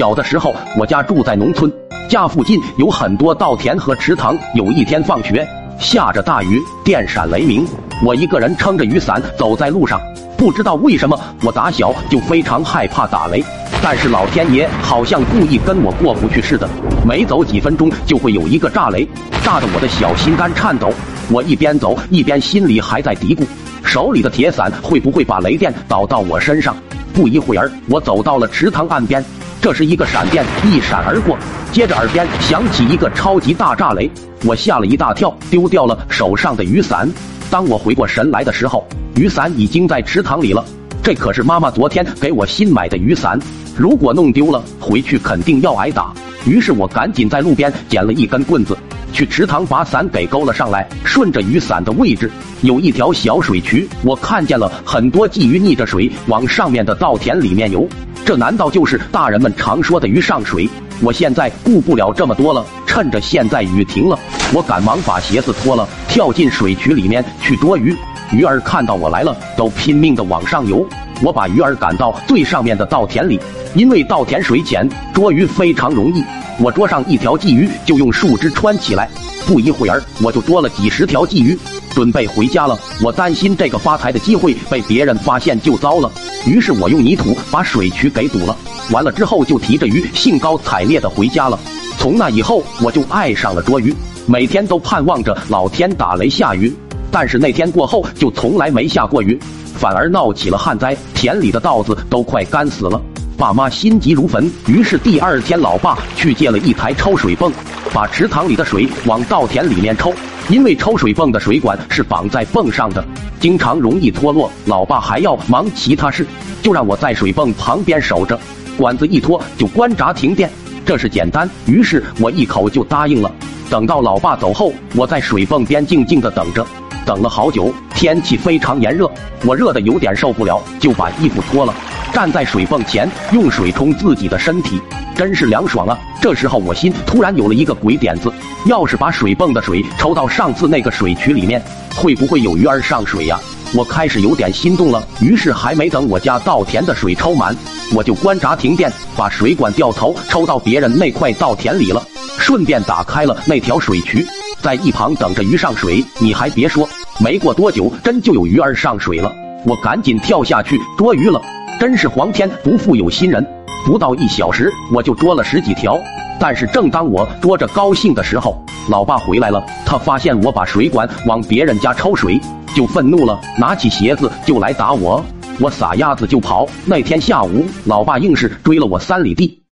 小的时候，我家住在农村，家附近有很多稻田和池塘。有一天放学，下着大雨，电闪雷鸣，我一个人撑着雨伞走在路上。不知道为什么，我打小就非常害怕打雷，但是老天爷好像故意跟我过不去似的。每走几分钟就会有一个炸雷，炸得我的小心肝颤抖。我一边走一边心里还在嘀咕，手里的铁伞会不会把雷电导到我身上？不一会儿，我走到了池塘岸边。这时，一个闪电一闪而过，接着耳边响起一个超级大炸雷，我吓了一大跳，丢掉了手上的雨伞。当我回过神来的时候，雨伞已经在池塘里了。这可是妈妈昨天给我新买的雨伞，如果弄丢了，回去肯定要挨打。于是我赶紧在路边捡了一根棍子，去池塘把伞给勾了上来。顺着雨伞的位置，有一条小水渠，我看见了很多鲫鱼逆着水往上面的稻田里面游。这难道就是大人们常说的鱼上水？我现在顾不了这么多了，趁着现在雨停了，我赶忙把鞋子脱了，跳进水渠里面去捉鱼。鱼儿看到我来了，都拼命的往上游。我把鱼儿赶到最上面的稻田里，因为稻田水浅，捉鱼非常容易。我捉上一条鲫鱼，就用树枝穿起来。不一会儿，我就捉了几十条鲫鱼。准备回家了，我担心这个发财的机会被别人发现就糟了，于是我用泥土把水渠给堵了。完了之后就提着鱼兴高采烈的回家了。从那以后 我就爱上了捉鱼，每天都盼望着老天打雷下雨。但是那天过后就从来没下过雨，反而闹起了旱灾，田里的稻子都快干死了。爸妈心急如焚，于是第二天老爸去借了一台抽水泵，把池塘里的水往稻田里面抽。因为抽水泵的水管是绑在泵上的，经常容易脱落。老爸还要忙其他事，就让我在水泵旁边守着，管子一脱就关闸停电。这是简单，于是我一口就答应了。等到老爸走后，我在水泵边静静的等着，等了好久。天气非常炎热，我热的有点受不了，就把衣服脱了，站在水泵前用水冲自己的身体。真是凉爽啊！这时候我心突然有了一个鬼点子，要是把水泵的水抽到上次那个水渠里面，会不会有鱼儿上水呀？我开始有点心动了。于是还没等我家稻田的水抽满，我就关闸停电，把水管掉头抽到别人那块稻田里了，顺便打开了那条水渠，在一旁等着鱼上水。你还别说，没过多久，真就有鱼儿上水了。我赶紧跳下去捉鱼了，真是皇天不负有心人。不到一小时，我就捉了十几条。但是正当我捉着高兴的时候，老爸回来了。他发现我把水管往别人家抽水，就愤怒了，拿起鞋子就来打我。我撒丫子就跑。那天下午，老爸硬是追了我三里地。